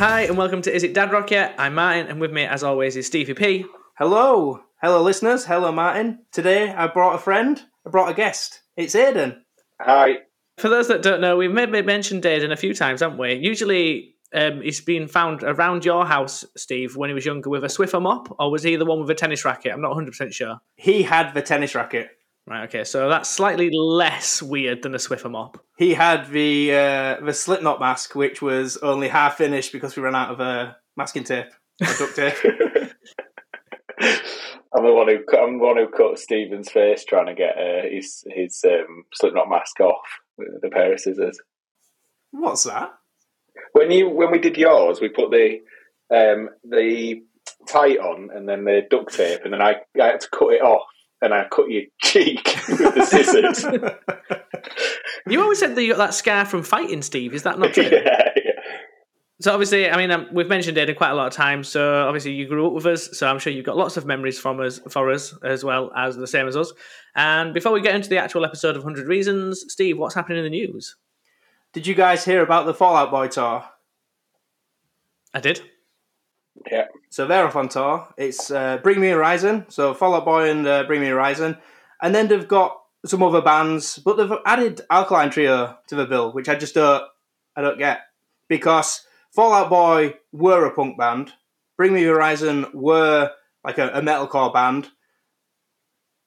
Hi, and welcome to Is It Dad Rock Yet? I'm Martin, and with me, as always, is Stevie P. Hello, hello, listeners. Hello, Martin. Today I brought a friend. I brought a guest. It's Aidan. Hi. For those that don't know, we've maybe mentioned Aidan a few times, haven't we? Usually, um, he's been found around your house, Steve, when he was younger with a Swiffer mop, or was he the one with a tennis racket? I'm not 100% sure. He had the tennis racket. Right, okay, so that's slightly less weird than a Swiffer mop. He had the uh, the Slipknot mask, which was only half finished because we ran out of uh, masking tape, or duct tape. I'm the one who cut, I'm the one who cut Stephen's face trying to get uh, his his um, Slipknot mask off with a pair of scissors. What's that? When you when we did yours, we put the um, the tight on and then the duct tape, and then I, I had to cut it off, and I cut your cheek with the scissors. You always said that you got that scar from fighting, Steve. Is that not true? yeah, yeah. So obviously, I mean, um, we've mentioned Aidan quite a lot of times. So obviously, you grew up with us, so I'm sure you've got lots of memories from us for us as well as the same as us. And before we get into the actual episode of Hundred Reasons, Steve, what's happening in the news? Did you guys hear about the Fall Out Boy tour? I did. Yeah. So they're off on tour. It's uh, Bring Me Horizon. So Fall Out Boy and uh, Bring Me Horizon, and then they've got some other bands, but they've added Alkaline Trio to the bill, which I just don't, I don't get because Fall Out Boy were a punk band, Bring Me Horizon were like a, a metalcore band,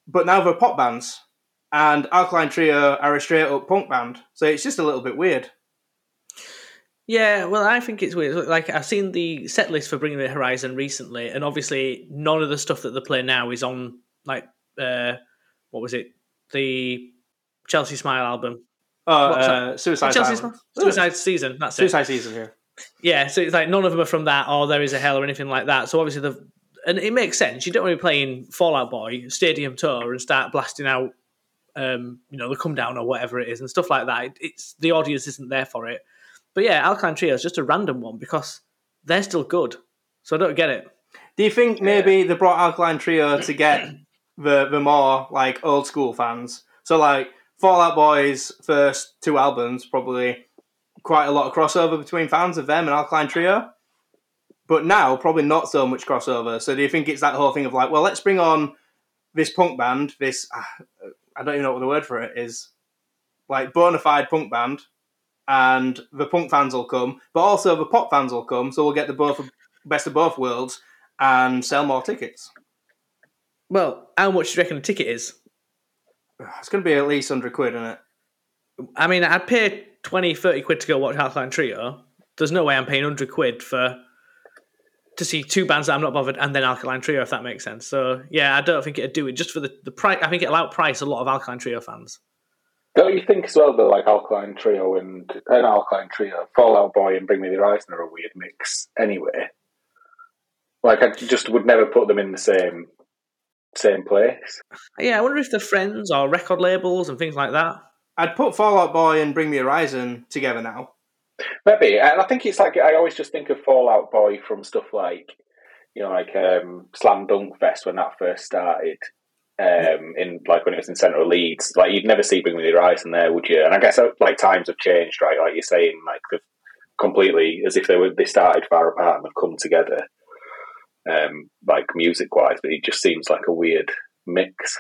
but now they're pop bands, and Alkaline Trio are a straight up punk band. So it's just a little bit weird. Yeah, well, I think it's weird. Like I've seen the set list for Bringing Me Horizon recently, and obviously none of the stuff that they play now is on like uh, what was it? The Chelsea Smile album. Uh, uh, Suicide Chelsea Smile? Suicide Season. That's it. Suicide Season here. Yeah, so it's like none of them are from that, or there is a hell, or anything like that. So obviously the and it makes sense. You don't want to be playing Fall Out Boy Stadium Tour and start blasting out, um, you know, the Come Down or whatever it is and stuff like that. It, it's the audience isn't there for it. But yeah, Alkaline Trio is just a random one because they're still good. So I don't get it. Do you think maybe they brought Alkaline Trio to get the the more like old school fans? So like Fall Out Boy's first two albums probably quite a lot of crossover between fans of them and Alkaline Trio. But now probably not so much crossover. So do you think it's that whole thing of like, well, let's bring on this punk band, this ah, I don't even know what the word for it is, like bona fide punk band, and the punk fans will come, but also the pop fans will come. So we'll get the both best of both worlds and sell more tickets. Well, how much do you reckon a ticket is? It's going to be at least 100 quid, isn't it? I mean, I'd pay 20, 30 quid to go watch Alkaline Trio. There's no way I'm paying 100 quid for to see two bands that I'm not bothered and then Alkaline Trio, if that makes sense. So, yeah, I don't think it'd do it just for the, the price. I think it'll outprice a lot of Alkaline Trio fans. Don't you think as well that like Alkaline Trio and an Alkaline Trio, Fall Out Boy and Bring Me the Horizon are a weird mix anyway? Like I just would never put them in the same same place. Yeah, I wonder if they're friends or record labels and things like that. I'd put Fall Out Boy and Bring Me the Horizon together now. Maybe, and I think it's like I always just think of Fall Out Boy from stuff like you know, like um, Slam Dunk Fest when that first started. Um, in like when it was in central Leeds, like you'd never see Bring Me the Horizon there, would you? And I guess uh, like times have changed, right? Like you're saying, like they've completely as if they were they started far apart and have come together, um, like music wise. But it just seems like a weird mix.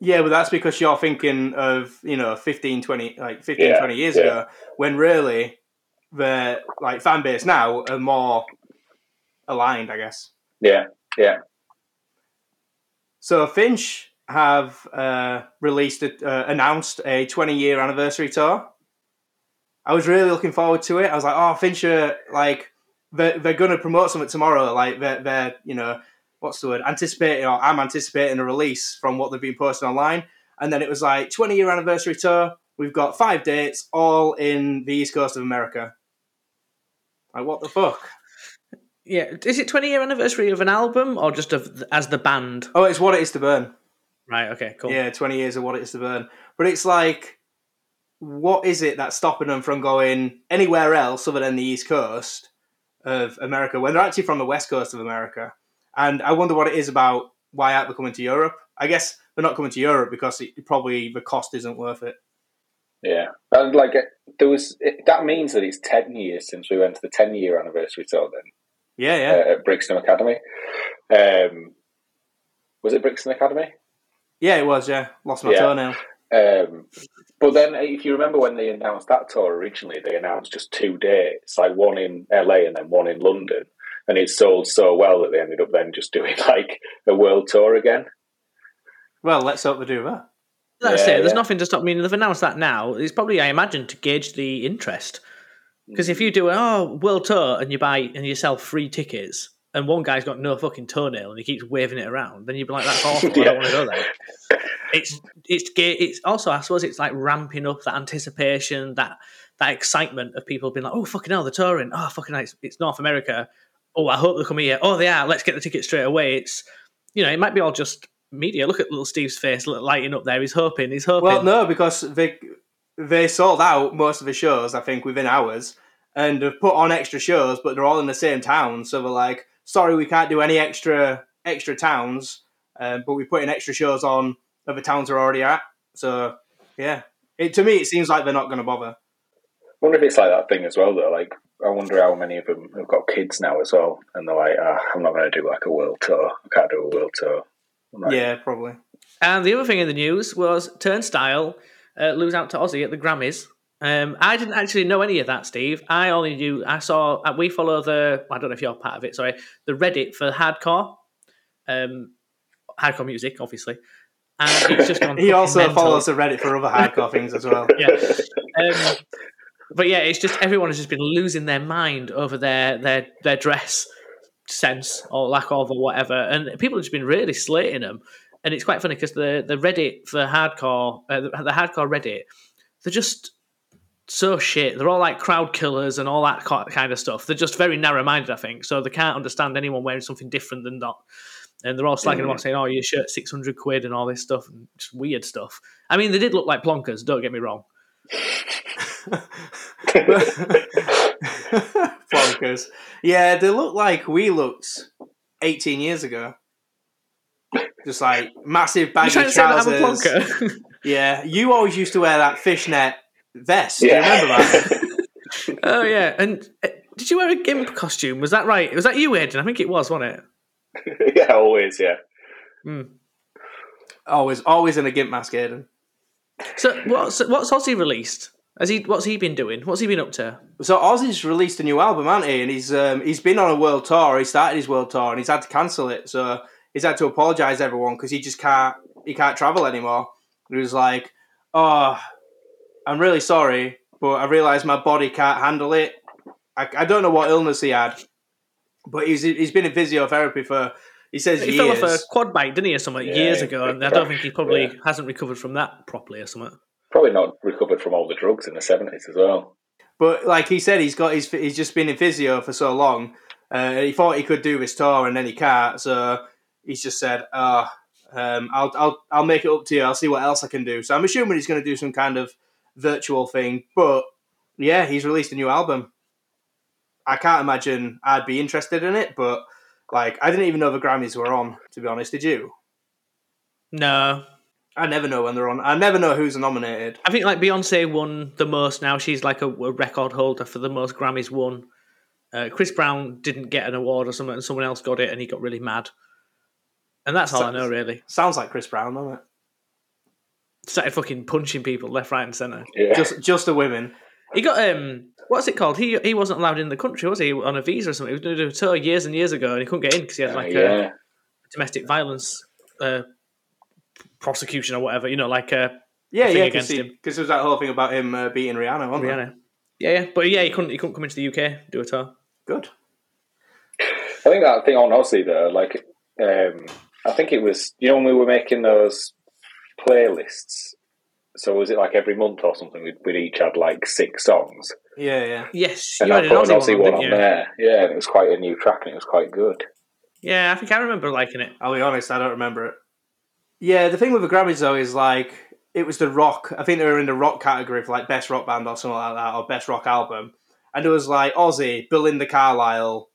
Yeah, but that's because you're thinking of, you know, 15, 20, like 15, Yeah, 20 years yeah. ago, when really the like fan base now are more aligned, I guess. Yeah, yeah. So Finch have uh, released, a, uh, announced a 20 year anniversary tour. I was really looking forward to it. I was like, oh, Finch are like, they're, they're going to promote something tomorrow. Like, they're, they're, you know, what's the word? Anticipating, or I'm anticipating a release from what they've been posting online. And then it was like 20 year anniversary tour. We've got five dates, all in the East Coast of America. Like, what the fuck? Yeah, is it 20 year anniversary of an album or just of as the band? Oh, it's what it is to burn. Right, okay, cool. Yeah, 20 years of what it is to burn. But it's like, what is it that's stopping them from going anywhere else other than the East Coast of America when they're actually from the West Coast of America? And I wonder what it is about why aren't they coming to Europe? I guess they're not coming to Europe because it, probably the cost isn't worth it. Yeah, and like it- there was it, that means that it's ten years since we went to the ten year anniversary tour. Then Yeah, yeah. uh, at Brixton Academy. Um, was it Brixton Academy? Yeah, it was, yeah. Lost my Yeah. toenail. Um, but then, if you remember when they announced that tour originally, they announced just two dates, like one in LA and then one in London, and it sold so well that they ended up then just doing like a world tour again. Well, let's hope they do that. That's Yeah, it. There's yeah. nothing to stop. I mean, they've announced that now. It's probably, I imagine, to gauge the interest. Because if you do a oh, world tour and you buy and you sell free tickets, and one guy's got no fucking toenail and he keeps waving it around, then you'd be like, "That's awful. I don't want to go there." It's it's ga- it's also I suppose it's like ramping up that anticipation, that that excitement of people being like, "Oh fucking hell, they're touring! Oh fucking hell, it's, it's North America! Oh, I hope they come here! Oh, they are! Let's get the tickets straight away!" It's you know, it might be all just media. Look at little Steve's face lighting up there. He's hoping. He's hoping. Well, no, because they they sold out most of the shows, I think, within hours, and have put on extra shows, but they're all in the same town. So they're like, "Sorry, we can't do any extra extra towns, um, but we put in extra shows on of the towns they're already at." So yeah, it, to me, it seems like they're not going to bother. I wonder if it's like that thing as well, though. Like, I wonder how many of them have got kids now as well, and they're like, ah, "I'm not going to do like a world tour. I can't do a world tour." Like, Yeah, probably. And the other thing in the news was Turnstile uh, lose out to Ozzy at the Grammys. Um, I didn't actually know any of that, Steve. I only knew I saw. Uh, we follow the. I don't know if you're part of it. Sorry, the Reddit for hardcore, um, hardcore music, obviously. And it's just gone. He also mental. follows the Reddit for other hardcore things as well. Yeah. Um, but yeah, it's just everyone has just been losing their mind over their their their dress sense or lack of or whatever, and people have just been really slating them. And it's quite funny because the the Reddit for hardcore, uh, the, the hardcore Reddit, they're just so shit. They're all like crowd killers and all that kind of stuff. They're just very narrow minded, I think. So they can't understand anyone wearing something different than that. And they're all slagging them off, mm. saying, "Oh, your shirt six hundred quid and all this stuff, and just weird stuff." I mean, they did look like plonkers. Don't get me wrong. Plonkers. Yeah, they look like we looked 18 years ago. Just like massive baggy trying to say that I'm a trousers. Yeah, you always used to wear that fishnet vest. Do you Yeah. remember that? oh yeah, and uh, did you wear a gimp costume? Was that right? Was that you, Aidan? I think it was, wasn't it? yeah, always, yeah. always, always in a gimp mask, Aidan. So what's what's Ozzy released? Has he what's he been doing? What's he been up to? So Ozzy's released a new album, hasn't he? And he's um, he's been on a world tour. He started his world tour, and he's had to cancel it. So he's had to apologise everyone because he just can't he can't travel anymore. He was like, "Oh, I'm really sorry, but I realise my body can't handle it. I, I don't know what illness he had, but he's he's been in physiotherapy for he says He years. fell off a quad bike, didn't he, or something Yeah, years ago? got And I don't think he probably yeah. hasn't recovered from that properly or something. Probably not recovered from all the drugs in the seventies as well. But like he said, he's got his he's just been in physio for so long. Uh, he thought he could do this tour, and then he can't. So he's just said, uh, um, "I'll I'll I'll make it up to you. I'll see what else I can do." So I'm assuming he's going to do some kind of virtual thing. But yeah, he's released a new album. I can't imagine I'd be interested in it, but like I didn't even know the Grammys were on. To be honest, did you? No, I never know when they're on. I never know who's nominated. I think like Beyonce won the most now. She's like a, a record holder for the most Grammys won. Uh, Chris Brown didn't get an award or something, and someone else got it, and he got really mad. And that's all I know, really. Sounds like Chris Brown, doesn't it? Started fucking punching people left, right, and centre. Yeah. Just just the women. He got um, what's it called? He he wasn't allowed in the country, was he? On a visa or something. He was going to do a tour years and years ago, and he couldn't get in because he had Uh, like yeah. a domestic violence uh, prosecution or whatever. You know, like uh, Yeah, thing yeah, against him. because there was that whole thing about him uh, beating Rihanna, wasn't there? Rihanna. Yeah, yeah, but yeah, he couldn't. He couldn't come into the UK do a tour. Good. I think that thing on Ozzy though, like, um, I think it was you know when we were making those playlists. So was it like every month or something? We'd, we'd each had like six songs, Yeah, yeah. Yes, and you I had an put an Ozzy, Ozzy one, one on you? there. Yeah, and it was quite a new track, and it was quite good. Yeah, I think I remember liking it. I'll be honest, I don't remember it. Yeah, the thing with the Grammys though is like it was the rock. I think they were in the rock category for like best rock band or something like that, or best rock album. And it was like Ozzy, Belinda Carlisle,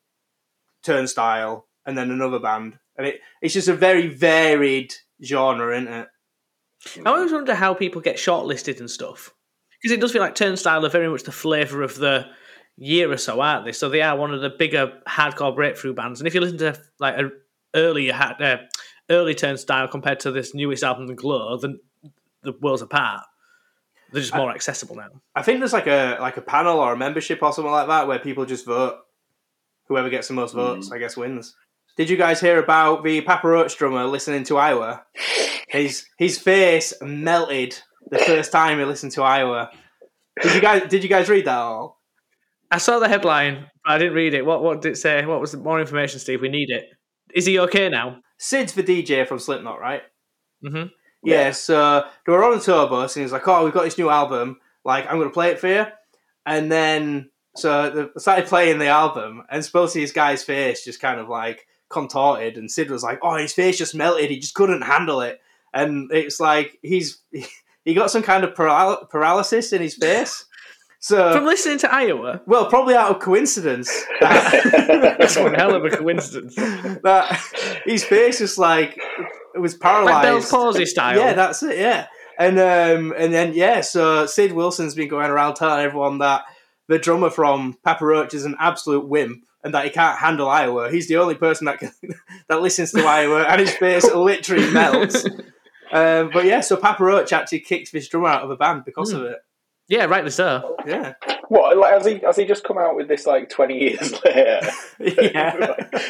Turnstile, and then another band. And it, it's just a very varied genre, isn't it? I always wonder how people get shortlisted and stuff. because it does feel like Turnstile are very much the flavour of the year or so, aren't they? So they are one of the bigger hardcore breakthrough bands. And if you listen to like a earlier uh, early Turnstile compared to this newest album, The Glow, then the worlds apart. They're just more accessible now. I think there's like a like a panel or a membership or something like that where people just vote. Whoever gets the most votes, I guess, wins. Did you guys hear about the Papa Roach drummer listening to Iowa? His his face melted the first time he listened to Iowa. Did you guys did you guys read that all? I saw the headline, but I didn't read it. What what did it say? What was the, more information, Steve? We need it. Is he okay now? Sid's the DJ from Slipknot, right? Mm-hmm. Yeah, so they were on a tour bus, and he's like, "Oh, we've got this new album. Like, I'm going to play it for you." And then, so they started playing the album, and supposedly his guy's face just kind of like contorted, and Sid was like, "Oh, his face just melted. He just couldn't handle it." And it's like he's he got some kind of paral- paralysis in his face. So From listening to Iowa, well, probably out of coincidence. that's one hell of a coincidence. that his face just like it was Like paralyzed. Bell's palsy style. Yeah, that's it. Yeah, and um, and then yeah, so Sid Wilson's been going around telling everyone that the drummer from Papa Roach is an absolute wimp and that he can't handle Iowa. He's the only person that can that listens to Iowa, and his face literally melts. Um, but yeah, so Papa Roach actually kicked this drummer out of a band because of it. yeah, rightly so. Yeah, What? Like, has he has he just come out with this like twenty years later? yeah.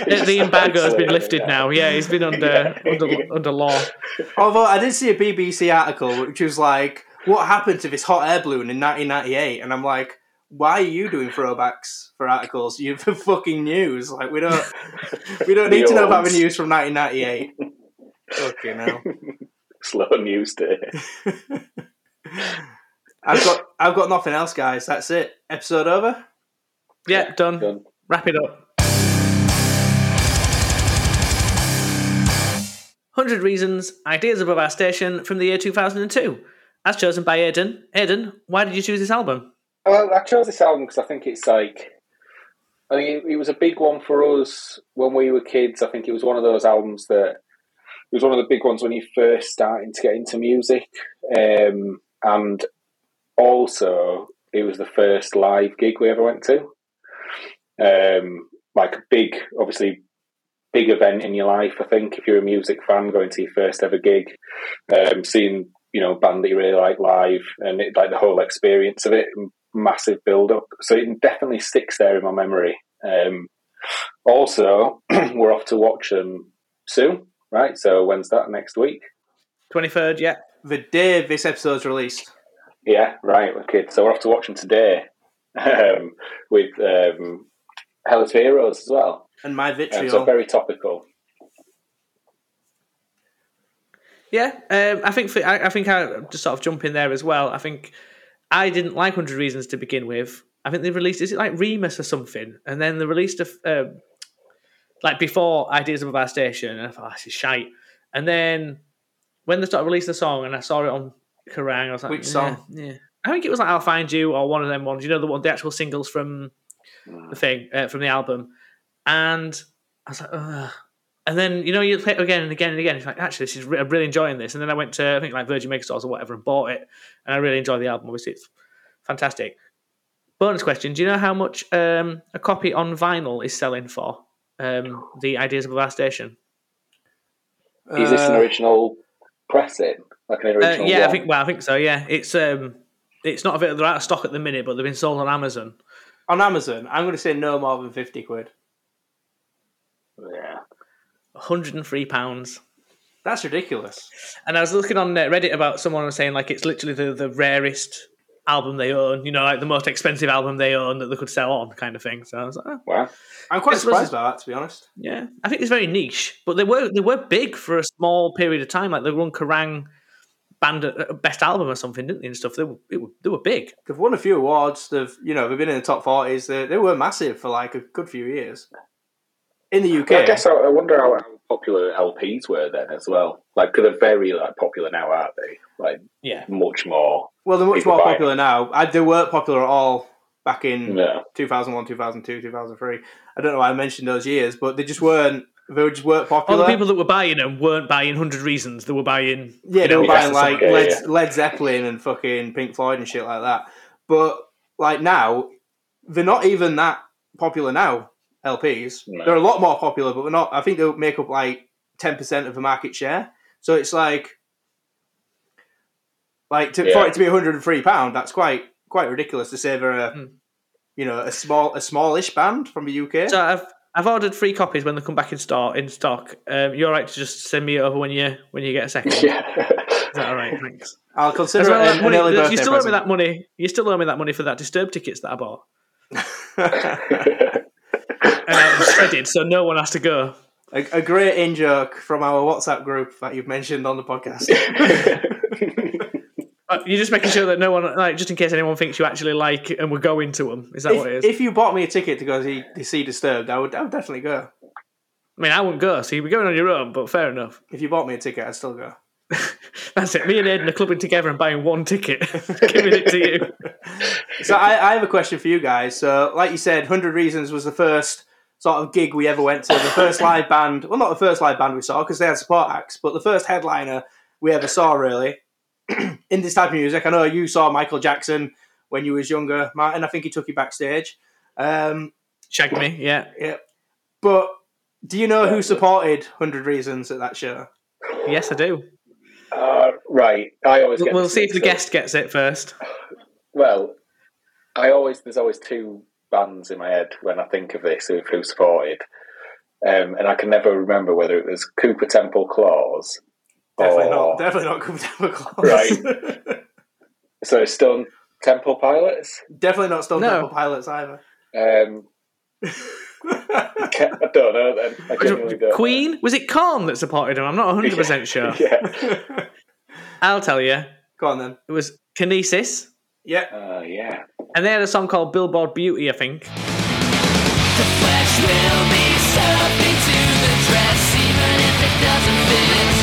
The, the embargo has been lifted now. Yeah, he's been under under, under law. Although I did see a BBC article which was like, "What happened to this hot air balloon in 1998?" And I'm like, "Why are you doing throwbacks for articles? You're for fucking news. Like we don't we don't need to know about the news from 1998." Okay, now Slow news day. I've got I've got nothing else, guys. That's it. Episode over. Yeah, done. Done. Wrap it up. 100 Reasons, Ideas Above Our Station from the year 2002. As chosen by Aidan. Aidan, why did you choose this album? Well, I chose this album because I think it's like, I think it, it was a big one for us when we were kids. I think it was one of those albums that it was one of the big ones when you first starting to get into music, um, and also it was the first live gig we ever went to. Um, like a big, obviously, big event in your life. I think if you're a music fan, going to your first ever gig, um, seeing you know a band that you really like live, and it, like the whole experience of it, massive build up. So it definitely sticks there in my memory. Um, also, we're off to watch them soon, right? So when's that? Next week? 23rd, yeah. The day this episode's released. Yeah, right. Okay, so we're off to watch them today um, with um, Hell is for Heroes as well. And my Um, vitriol. so very topical. Yeah, um, I think for, I, I think I just sort of jump in there as well. I think I didn't like Hundred Reasons to begin with. I think they released is it like Remmus or something, and then they released a um, like before Ideas Above Our Station, and I thought oh, this is shite. And then when they started releasing the song, and I saw it on Kerrang, I was like, Which yeah, song? Yeah, I think it was like I'll Find You or one of them ones. You know the one, the actual singles from the thing uh, from the album, and I was like, Ugh. And then you know you play it again and again and again. It's like actually, this is re- I'm really enjoying this. And then I went to I think like Virgin Megastores or whatever and bought it, and I really enjoy the album. Obviously, it's fantastic. Bonus question: Do you know how much um, a copy on vinyl is selling for? Um, the Ideas of Our Station. Is this an Uh, original pressing? Like an Uh, original? yeah, I think. Well, I think so. Yeah, it's um, it's not available. They're out of stock at the minute, but they've been sold on Amazon. on Amazon, I'm going to say no more than 50 quid. Yeah. 103 pounds. That's ridiculous. And I was looking on uh, Reddit about someone was saying like it's literally the, the rarest album they own, you know, like the most expensive album they own that they could sell on, kind of thing. So I was like, oh, Wow. I'm quite surprised by that, to be honest. yeah, I think it's very niche, but they were they were big for a small period of time. Like they won Kerrang band uh, best album or something, didn't they? And stuff. They were it were, they were big. They've won a few awards. They've, you know, they've been in the top 40s. They, they were massive for like a good few years. In the UK. I guess I, I wonder how, how popular LPs were then as well. Like, because they're very like popular now, aren't they? Like, Yeah, much more. well, they're much more buy it. popular now. I, they weren't popular at all back in Yeah. 2001, 2002, 2003. I don't know why I mentioned those years, but they just weren't They just weren't popular. All popular. the people that were buying them weren't buying Hundred Reasons. They were buying yeah, they know, were buying like. Yeah, Led, yeah. Led Zeppelin and fucking Pink Floyd and shit like that. But like now, they're not even that popular now. LPs. No. They're a lot more popular, but they're not. I think they make up like ten percent of the market share. So it's like, like to, for it to be 103 pound, that's quite quite ridiculous to say they're a, Hmm. you know, a small a smallish band from the UK. So I've I've ordered three copies when they come back in store in stock. Um, you're right to just send me over when you when you get a second. yeah. Is that all right? Thanks. I'll consider well, it an, money- an early you birthday still owe me that money. You still owe me that money for that Disturbed tickets that I bought, and I'm shredded, so no one has to go. a, a great in joke from our WhatsApp group that you've mentioned on the podcast. Uh, You're just making sure that no one, like, just in case anyone thinks you actually like and we're going to them. Is that what it is? if, if you bought me a ticket to go see, to see Disturbed, I would, I would definitely go. I mean, I wouldn't go, so you'd be going on your own. But fair enough. If you bought me a ticket, I'd still go. That's it. Me and Aidan are clubbing together and buying one ticket, giving it to you. So I, I have a question for you guys. So, like you said, Hundred Reasons was the first sort of gig we ever went to. The first live band, well, not the first live band we saw because they had support acts, but the first headliner we ever saw, really, in this type of music. I know you saw Michael Jackson when you was younger, Martin. I think he took you backstage. Um, Shag me, yeah. yeah, but do you know who supported Hundred Reasons at that show? Yes, I do. uh, right. I always We'll, get we'll see if the mixed guest gets it first. Well, I always there's always two bands in my head when I think of this who, who supported, um, and I can never remember whether it was Cooper Temple Clause. Definitely or, not. Definitely not Cooper Clause. Right. So Stone Temple Pilots. definitely not Stone No. Temple Pilots either. Um, I don't know. Then I genuinely don't. know. Queen? Was it Korn that supported him? I'm not 100% sure. Yeah. I'll tell you. Go on then. It was Kinesis, Yeah. Uh, yeah. And they had a song called Billboard Beauty, I think. The flesh will be stuffed into the dress, even if it doesn't fit.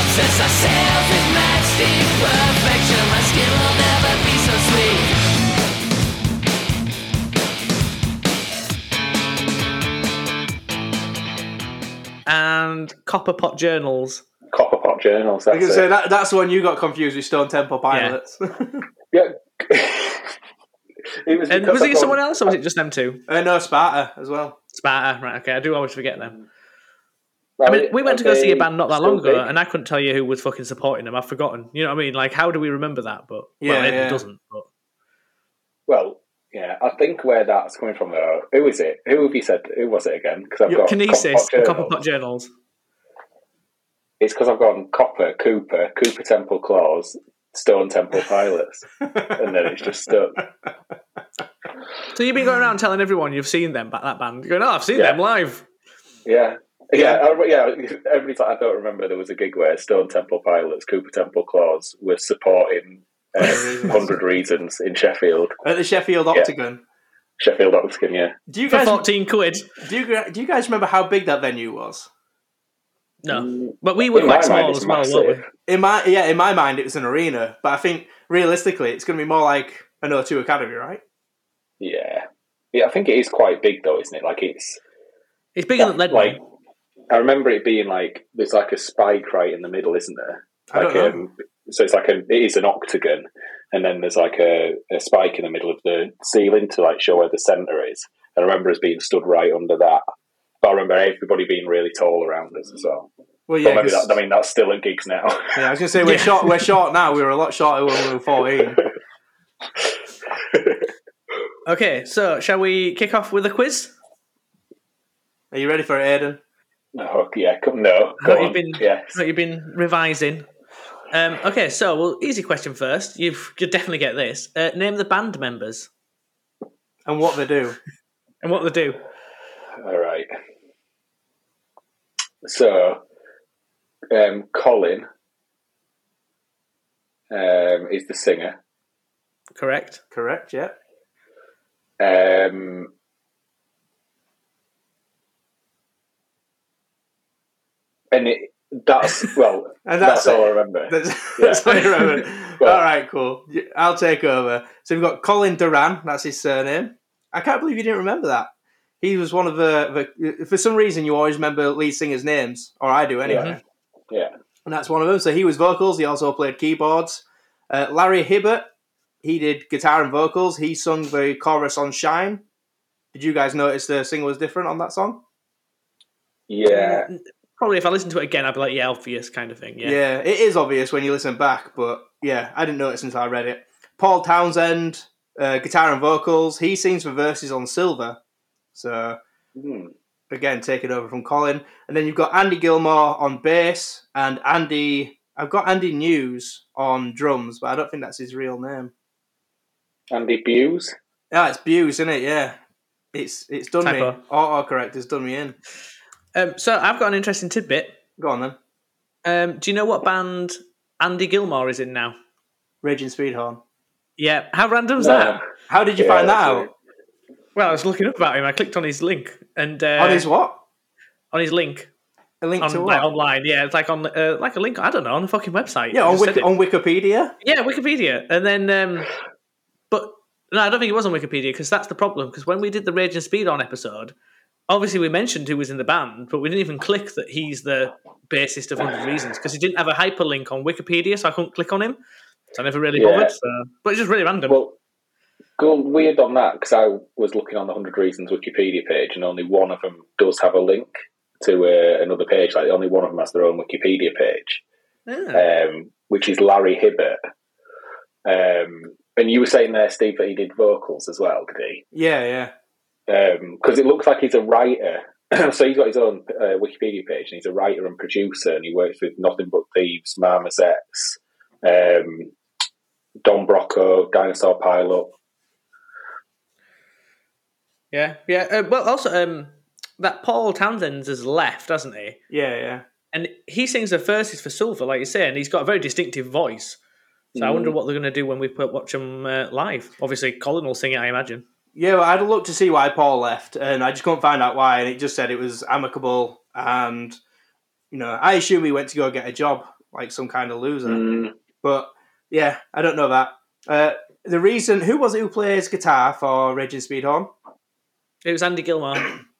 Obsess ourselves with matchstick perfection. My skin will never be so sweet. And Copper Pot Journals. Copper Pot Journals. I That's can say it. that that's the one you got confused with Stone Temple Pilots. Yeah. it was And was it thought- someone else, or was it just them two? uh, no, Sparta as well. Sparta, right? Okay, I do always forget them. Well, I mean, we went to go see a band not that long ago, big? and I couldn't tell you who was fucking supporting them. I've forgotten. You know what I mean? Like, how do we remember that? But Yeah, well, Ed yeah. doesn't. But Well, yeah, I think where that's coming from though. Who is it? Who have you said? Who was it again? Because I've Yeah, got Kinesis, Copper the Pot Copper Pot Journals. Journals. It's because I've gone Copper, Cooper, Cooper Temple Clause, Stone Temple Pilots, and then it's just stuck. So you've been going around telling everyone you've seen them, that band. You're going, oh, I've seen Yeah. them live. Yeah. Yeah, I, yeah. Everybody's like, I don't remember there was a gig where Stone Temple Pilots, Cooper Temple Clause were supporting uh, Hundred Reasons in Sheffield, At the Sheffield Octagon. Sheffield Octagon. Yeah, Do you For guys 14 quid. do you, do you guys remember how big that venue was? No. But we were In quite small as well, massive. Weren't we? In my yeah, in my mind it was an arena, but I think realistically it's going to be more like an O2 Academy, right? yeah, yeah. I think it is quite big though, isn't it? Like it's It's bigger than Leadmill. like I remember it being like there's like a spike right in the middle, isn't there? I Like don't know. um, so it's like a it is an octagon, and then there's like a, a spike in the middle of the ceiling to like show where the center is. And I remember us being stood right under that. But I remember everybody being really tall around us as well. Well, But yeah, maybe 'cause- that, I mean that's still at gigs now. yeah. I was going to say we're Yeah. short. We're short now. We were a lot shorter when we were fourteen. Okay, so shall we kick off with a quiz? Are you ready for it, Aidan? no, yeah, come no. I Go thought on. you've been, yeah. I thought you've been revising. Um, okay, so well, easy question first. You've you definitely get this. Uh, name the band members And what they do? and what they do. All right. So, um, Colin um, is the singer. Correct. Correct. Yeah. Um, and it, that's well, And that's, that's all. I remember. That's, that's what you remember. Well- All right, cool. I'll take over. So we've got Colin Doran. That's his surname. I can't believe you didn't remember that. He was one of the, the. For some reason, you always remember lead singers' names, or I do anyway. Yeah. And that's one of them. So he was vocals. He also played keyboards. Uh, Larry Hibbert, he did guitar and vocals. He sung the chorus on Shine. Did you guys notice the singer was different on that song? Yeah. Probably if I listen to it again, I'd be like, yeah, obvious kind of thing. Yeah. Yeah. it is obvious when you listen back, but yeah, I didn't notice until I read it. Paul Townsend, uh, guitar and vocals. He sings for verses on Silver. So Hmm. Again, taken over from Colin. And then you've got Andy Gilmour on bass and Andy. I've got Andy News on drums, but I don't think that's his real name. Andy Bews. Yeah, it's Bews, isn't it? Yeah, it's it's done Typo. me. Autocorrect has done me in. Um, so I've got an interesting tidbit. Go on then. Um, do you know what band Andy Gilmour is in now? Raging Speedhorn. Yeah. How random's No. that? How did you Yeah, find that out? it. Well, I was looking up about him. I clicked on his link and uh, on his what? on his link A link on, to like, online. Yeah, it's like on uh, like a link. I don't know on a fucking website. yeah, on, Wiki- on Wikipedia. Yeah, Wikipedia. And then, um, but no, I don't think it was on Wikipedia because that's the problem. Because when we did the Raging Speedhorn episode, obviously we mentioned who was in the band, but we didn't even click that he's the bassist of 100 Reasons because he didn't have a hyperlink on Wikipedia, so I couldn't click on him. So I never really Yeah. bothered. So. But it's just really random. Well, go weird on that because I was looking on the 100 Reasons Wikipedia page and only one of them does have a link to uh, another page. Like, only one of them has their own Wikipedia page, Yeah. um, which is Larry Hibbert. Um, and you were saying there, Steve, that he did vocals as well, did he? Yeah, yeah. because it looks like he's a writer. so he's got his own uh, Wikipedia page, and he's a writer and producer, and he works with Nothing But Thieves, Marmozets, um, Don Broco, Dinosaur Pile-Up. Yeah, yeah. Uh, well, also, um, that Paul Townsend has left, hasn't he? Yeah, yeah. And he sings the verses for Silver, like you say, and he's got a very distinctive voice. So I Mm. wonder what they're going to do when we put, watch him uh, live. Obviously, Colin will sing it, I imagine. Yeah, well, I had a look to see why Paul left, and I just couldn't find out why. And it just said it was amicable, and you know, I assume he went to go get a job, like some kind of loser. Mm, But yeah, I don't know that. Uh, the reason, who was it who plays guitar for Raging Speedhorn? It was Andy Gilmour.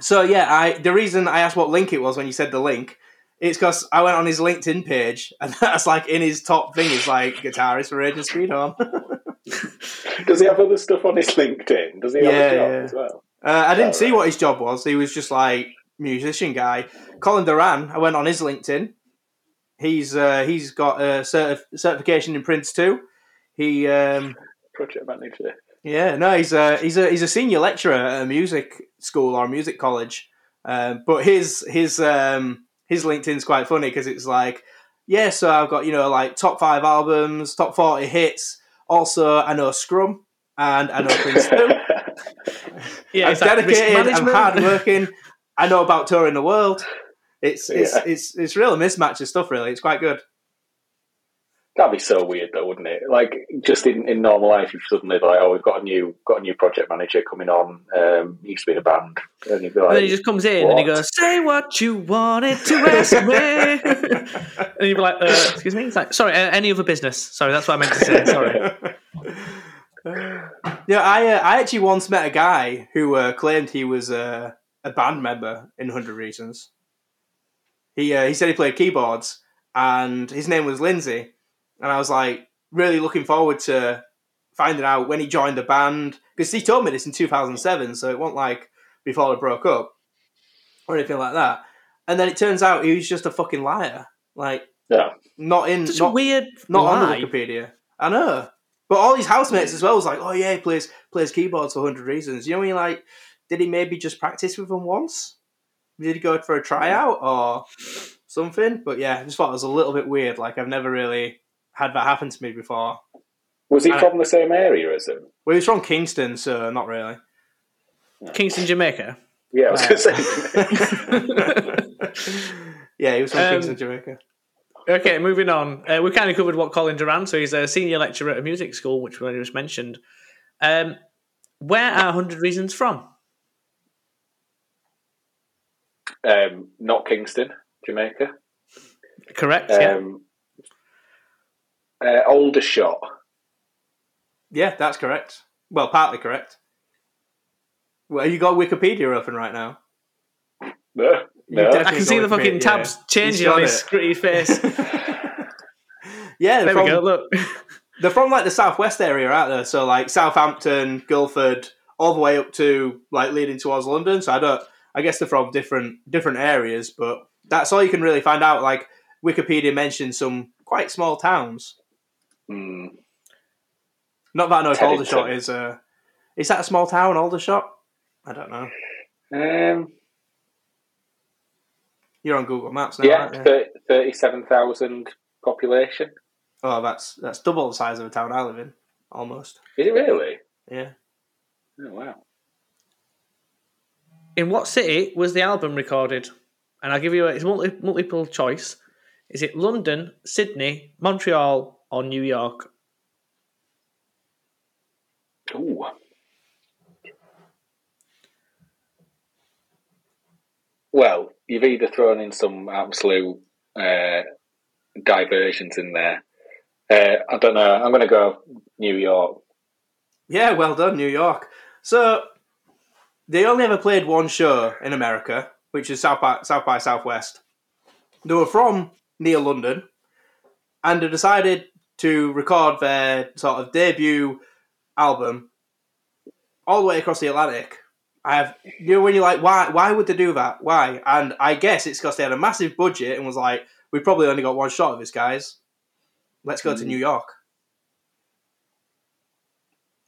So yeah, I the reason I asked what link it was when you said the link, it's because I went on his LinkedIn page, and that's like in his top thing is like guitarist for Raging Speedhorn. Does he have other stuff on his LinkedIn? Does he have Yeah, a job yeah. as well? Uh, I didn't Oh, see right. what his job was. He was just like musician guy. Colin Doran. I went on his LinkedIn. He's uh, he's got a certif- certification in PRINCE2. He um, Project manager. Yeah no he's a he's a he's a senior lecturer at a music school or a music college. Um, but his his um, his LinkedIn's quite funny because it's like yeah so I've got you know like top five albums, top forty hits. Also I know Scrum and I know PRINCE2. Yeah, I'm it's dedicated. I'm management. hardworking. I know about touring the world. It's it's Yeah. it's it's real mismatch of stuff. Really, it's quite good. That'd be so weird, though, wouldn't it? Like, just in, in normal life, if suddenly like, oh, we've got a new got a new project manager coming on. Um, he used to be in a band, and you'd be like, And then he just comes in and he goes, "Say what you wanted to ask me," and you'd be like, uh, "Excuse me." It's like, "Sorry, uh, any other business?" Sorry, that's what I meant to say. Sorry. yeah, I uh, I actually once met a guy who uh, claimed he was uh, a band member in Hundred Reasons. He uh, he said he played keyboards and his name was Lindsay, and I was like really looking forward to finding out when he joined the band because he told me this in 2007, so it wasn't like before they broke up or anything like that. And then it turns out he was just a fucking liar, like yeah, not in Such not, weird not lie. on the Wikipedia. I know. But all his housemates as well was like, oh yeah, he plays plays keyboards for hundred reasons. You know, when you're like, did he maybe just practice with them once? Did he go for a tryout or something? But yeah, I just thought it was a little bit weird. Like I've never really had that happen to me before. was he I- from the same area as him? Well, he's from Kingston, so not really. Kingston, Jamaica. Yeah, I was going to say. yeah, he was from Um, Kingston, Jamaica. Okay, moving on. Uh, we kind of covered what Colin Doran, so he's a senior lecturer at a music school, which we just mentioned. Um, where are Hundred Reasons from? um, not Kingston, Jamaica. Correct. yeah. Um, uh, Aldershot. Yeah, that's correct. Well, partly correct. Well, you got Wikipedia open right now. No, no. I can see the fucking Wikipedia. tabs He's changing on his it. screen face. yeah, There they're we go. Look. they're from like the southwest area, aren't they? So like Southampton, Guildford, all the way up to like leading towards London. So I don't. I guess they're from different different areas, but that's all you can really find out. Like Wikipedia mentions some quite small towns. Hmm. Not that I know if Aldershot is. Uh, is that a small town, Aldershot? I don't know. Um, You're on Google Maps now, yeah, aren't you? thir- thirty-seven thousand population. Oh, that's that's double the size of the town I live in, almost. Is it really? Yeah. Oh wow. In what city was the album recorded? And I'll give you a it's multi, multiple choice. Is it London, Sydney, Montreal, or New York? Ooh. Well, you've either thrown in some absolute uh, diversions in there. Uh, I don't know. I'm going to go New York. Yeah, well done, New York. So they only ever played one show in America, which is South by South by Southwest. They were from near London, and they decided to record their sort of debut album all the way across the Atlantic. I have you know when you're like, why why would they do that? Why? And I guess it's because they had a massive budget and was like, we probably only got one shot of this, guys. Let's go to Mm. New York.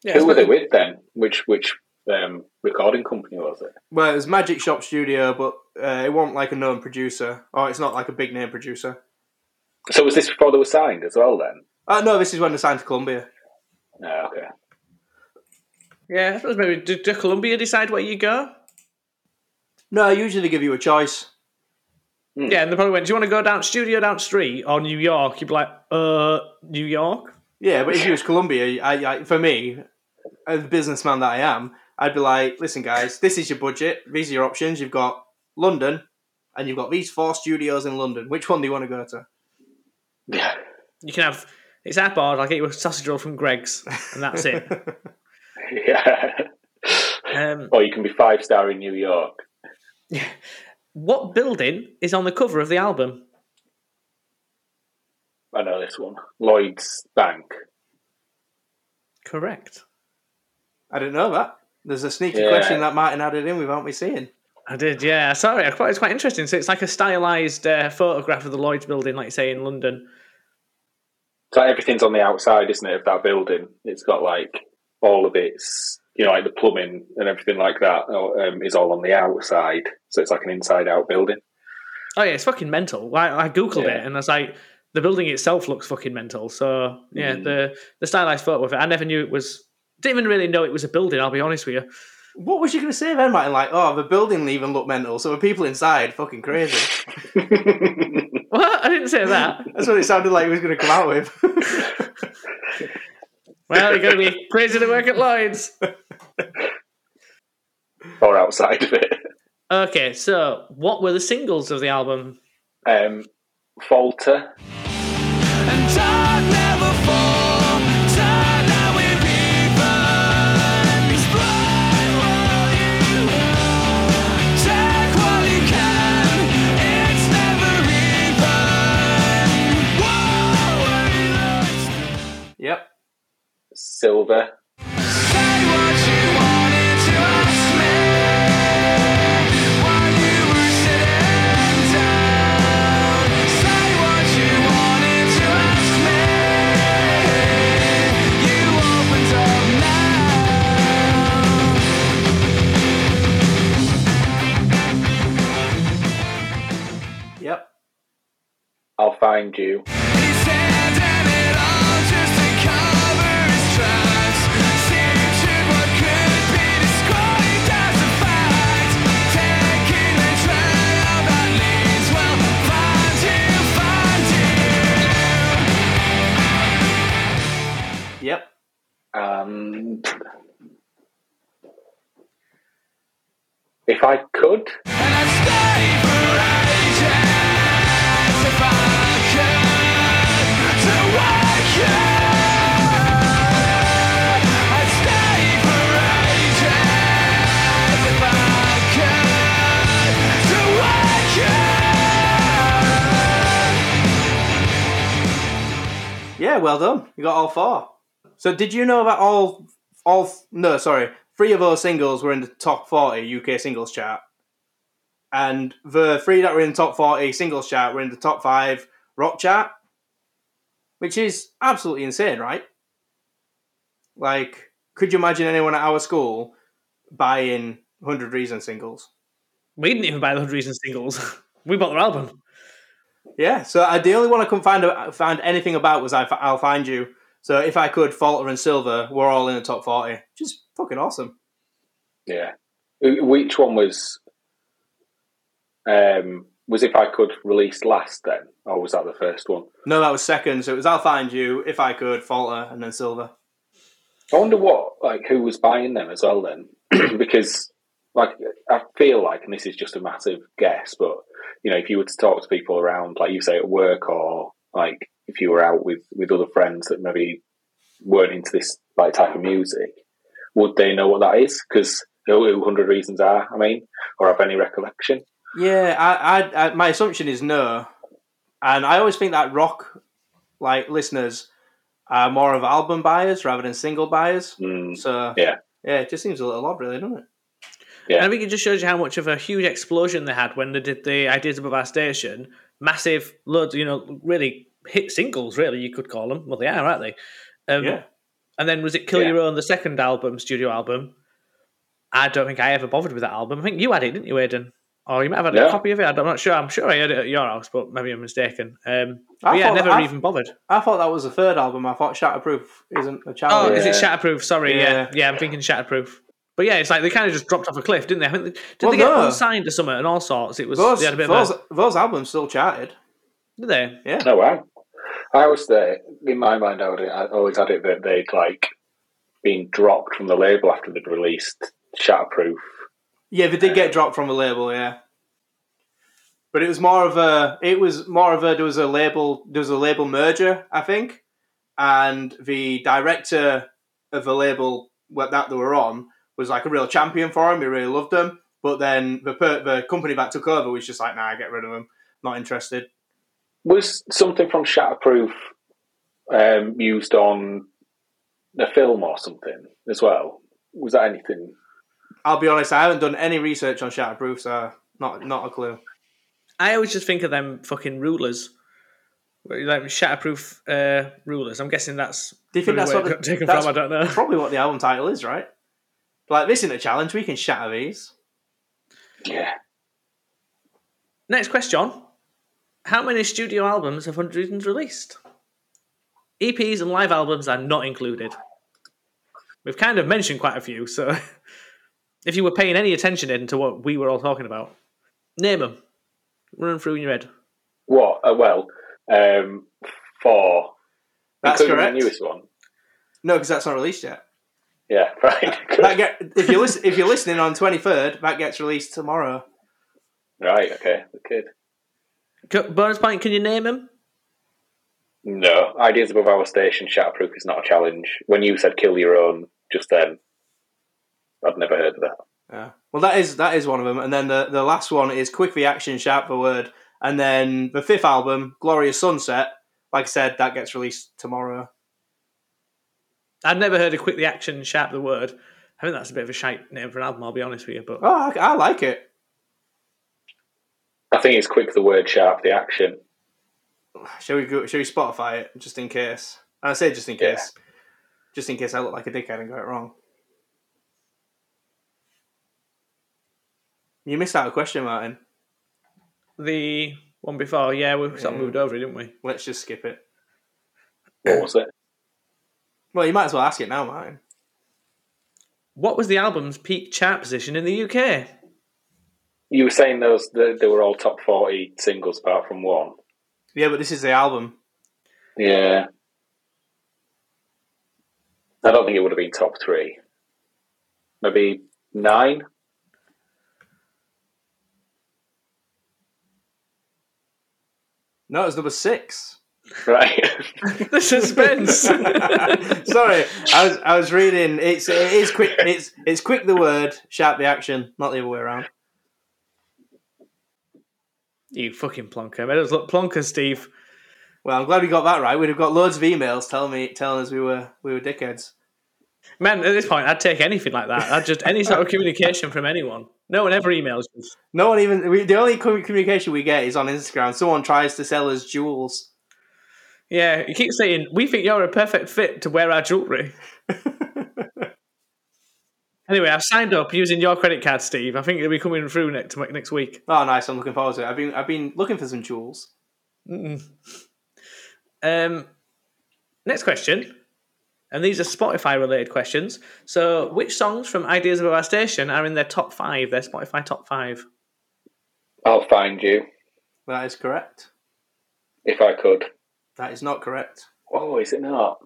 Yeah, Who were they with then? Which which um, recording company was it? Well, it was Magic Shop Studio, but uh, it wasn't like a known producer, or it's not like a big name producer. So was this before they were signed as well then? Uh, no, this is when they signed to Columbia. No, okay. Yeah, I suppose maybe did, did Columbia decide where you go? No, usually they give you a choice. Yeah, and they probably went, "Do you want to go down studio down street or New York?" You'd be like, "Uh, New York." Yeah, but if you was Columbia, I, I, for me, as the businessman that I am, I'd be like, listen, guys, this is your budget. These are your options. You've got London, and you've got these four studios in London. Which one do you want to go to? Yeah. You can have it's that board. I'll get you a sausage roll from Greggs, and that's it. Yeah. um, or you can be five star in New York. what building is on the cover of the album? I know this one. Lloyd's Bank. Correct. I didn't know that. There's a sneaky Yeah. question that Martin added in without me seeing. I did, yeah. Sorry, I quite, it's quite interesting. So it's like a stylized uh, photograph of the Lloyd's building, like you say in London. So everything's on the outside, isn't it, of that building? It's got like all of its, you know, like the plumbing and everything like that um, is all on the outside. So it's like an inside out building. Oh yeah, it's fucking mental. I, I googled Yeah. it, and I was like, the building itself looks fucking mental. So yeah, Mm. the the stylized photo of it, I never knew it was. Didn't even really know it was a building. I'll be honest with you. What was you going to say then, Martin? Like, oh, the building even looked mental, so the people inside fucking crazy. What? I didn't say that. That's what it sounded like he was going to come out with. Well, you're going to be crazy to work at Lloyd's. or outside of it. Okay, so what were the singles of the album? Um, Falter. Yep. I'll find you. If I could. Yeah, well done. You got all four. So did you know about all all no, sorry three of those singles were in the top forty UK singles chart, and the three that were in the top forty singles chart were in the top five rock chart, which is absolutely insane, right? Like, could you imagine anyone at our school buying Hundred Reasons singles? We didn't even buy the 100 Reasons singles. we bought their album. Yeah, so I, the only one I couldn't find uh, find anything about was I, I'll find you. So if I could, Falter and Silver were all in the top forty, which is fucking awesome. Yeah. Which one was? Um, was if I could release last then, or was that the first one? No, that was second. So it was I'll find you if I could, Falter, and then Silver. I wonder what, like, who was buying them as well then, because, like, I feel like, and this is just a massive guess, but you know, if you were to talk to people around, like you say, at work, or like if you were out with with other friends that maybe weren't into this like type of music, would they know what that is? Because who who Hundred Reasons are, I mean, or have any recollection? Yeah, I, I, I, my assumption is no, and I always think that rock like listeners are more of album buyers rather than single buyers. Mm, So Yeah. yeah, it just seems a little odd, really, doesn't it? Yeah. And I think it just shows you how much of a huge explosion they had when they did the Ideas Above Our Station. Massive, loads, you know, really hit singles, really, you could call them. Well, they are, aren't they? Um, Yeah. And then was it Kill Yeah. Your Own, the second album, studio album? I don't think I ever bothered with that album. I think you had it, didn't you, Aidan? Or you might have had a copy of it. I'm not sure. I'm sure I had it at your house, but maybe I'm mistaken. Um, I yeah, thought- never I- even bothered. I thought that was the third album. I thought Shatterproof isn't a Oh, challenge. is it Shatterproof? Sorry, yeah. Yeah. yeah, I'm thinking Shatterproof. But yeah, it's like they kind of just dropped off a cliff, didn't they? I think they, did Well, they get no. unsigned to something and all sorts? It was those, they had a bit those, of a, those albums still charted. did they? Yeah. No wow! I always say in my mind, I, would, I always had it that they'd like been dropped from the label after they'd released Shatterproof. Yeah, they did get dropped from the label, yeah. But it was more of a it was more of a there was a label there was a label merger, I think. And the director of the label that they were on was like a real champion for him, he really loved them. But then the per, the company that took over was just like, nah, get rid of them. Not interested. Was something from Shatterproof um, used on a film or something as well? Was that anything? I'll be honest, I haven't done any research on Shatterproof, so not not a clue. I always just think of them fucking rulers, like Shatterproof uh, rulers. I'm guessing that's. Do you think that's what it the- taken that's from? I don't know. Probably what the album title is, right? Like this isn't a challenge, we can shatter these. Yeah, Next question: How many studio albums have Hundred Reasons released? EPs and live albums are not included. We've kind of mentioned quite a few, so if you were paying any attention in to what we were all talking about, name them. Run through in your head. what? Uh, well, um, four. That's including correct. The newest one. No, because that's not released yet. Yeah, right. That get if you listen if you're listening on twenty third, that gets released tomorrow. right. Okay. Good. Co- Bonus point: Can you name him? No, ideas above our station. Shatterproof is not a challenge. When you said kill your own, just then, I'd never heard of that. Yeah. Well, that is that is one of them, and then the the last one is quick reaction, sharp the word, and then the fifth album, Glorious Sunset. Like I said, that gets released tomorrow. I'd never heard of Quick Reaction, Action, Sharp the Word. I think that's a bit of a shite name for an album, I'll be honest with you. But Oh, I, I like it. I think it's quick the word, sharp the action. Shall we go? Shall we Spotify it just in case? I say just in Yeah. case, just in case I look like a dickhead and got it wrong. You missed out a question, Martin. the one before, yeah, we sort of moved over, didn't we? Let's just skip it. What was it? Well, you might as well ask it now, Martin. What was the album's peak chart position in the UK? You were saying those they, they were all top forty singles apart from one. Yeah, but this is the album. Yeah. I don't think it would have been top three. Maybe nine. No, it was number six. Right. the suspense. Sorry, I was I was reading. It's it is quick. It's it's quick the word, sharp the action, not the other way around. You fucking plonker. Made us look plonker, Steve. Well, I'm glad we got that right. We'd have got loads of emails telling me telling us we were we were dickheads. Man, at this point, I'd take anything like that. I'd just any sort of communication from anyone. No one ever emails us. No one even we, the only communication we get is on Instagram. Someone tries to sell us jewels. Yeah, you keep saying we think you're a perfect fit to wear our jewelry. Anyway, I've signed up using your credit card, Steve. I think it'll be coming through next next week. Oh, nice! I'm looking forward to it. I've been I've been looking for some jewels. Um, next question, and these are Spotify related questions. So, which songs from Ideas Above Our Station are in their top five? Their Spotify top five. I'll find you That is correct. if I could. That is not correct. Oh, is it not?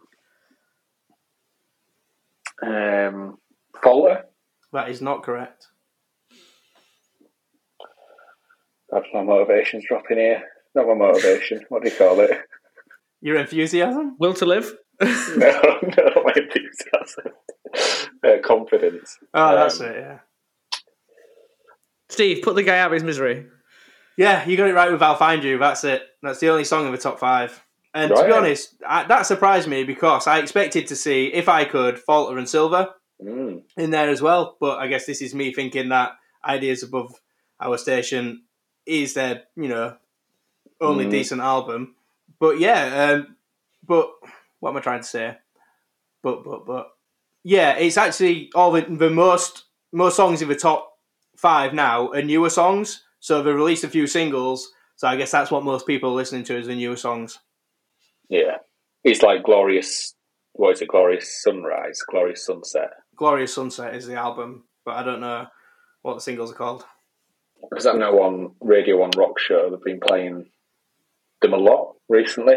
Um, Falter. That is not correct. That's my motivation's dropping here. Not my motivation. What do you call it? Your enthusiasm? Will to Live. no, no, my enthusiasm. Uh, confidence. Oh, that's Um, it. Yeah. Steve, put the guy out of his misery. Yeah, you got it right with "I'll Find You." That's it. That's the only song in the top five. And to be honest, I, that surprised me because I expected to see, if I could, Falter and Silver Mm, in there as well. But I guess this is me thinking that "Ideas Above Our Station" is their, you know, only Mm. decent album. But yeah, um, but what am I trying to say? But but but yeah, it's actually all the, the most most songs in the top five now are newer songs. So they released a few singles. So I guess that's what most people are listening to is the newer songs. yeah. It's like glorious. What is it? Glorious sunrise. Glorious sunset. Glorious Sunset is the album, but I don't know what the singles are called. Because I know on Radio One Rock Show they've been playing them a lot recently.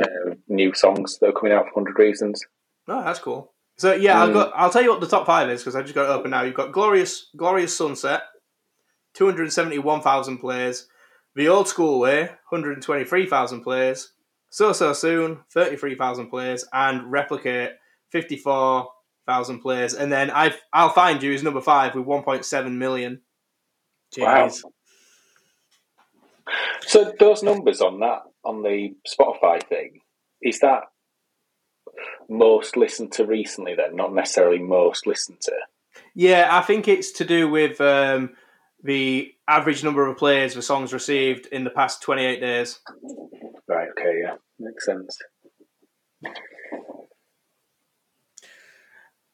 Uh, new songs that are coming out for Hundred Reasons. Oh, that's cool. So yeah, I'll Mm. go. I'll tell you what the top five is because I just got it open now. You've got Glorious, Glorious Sunset, two hundred seventy-one thousand players. The Old School Way, one hundred twenty-three thousand players. So So Soon, thirty-three thousand players, and Replicate, fifty-four thousand players. And then I, I'll find you is number five with one point seven million. Wow. So those numbers on that on the Spotify thing is that most listened to recently? Then not necessarily most listened to. Yeah, I think it's to do with um, the average number of players the songs received in the past twenty-eight days. Right. Okay. Yeah. Makes sense.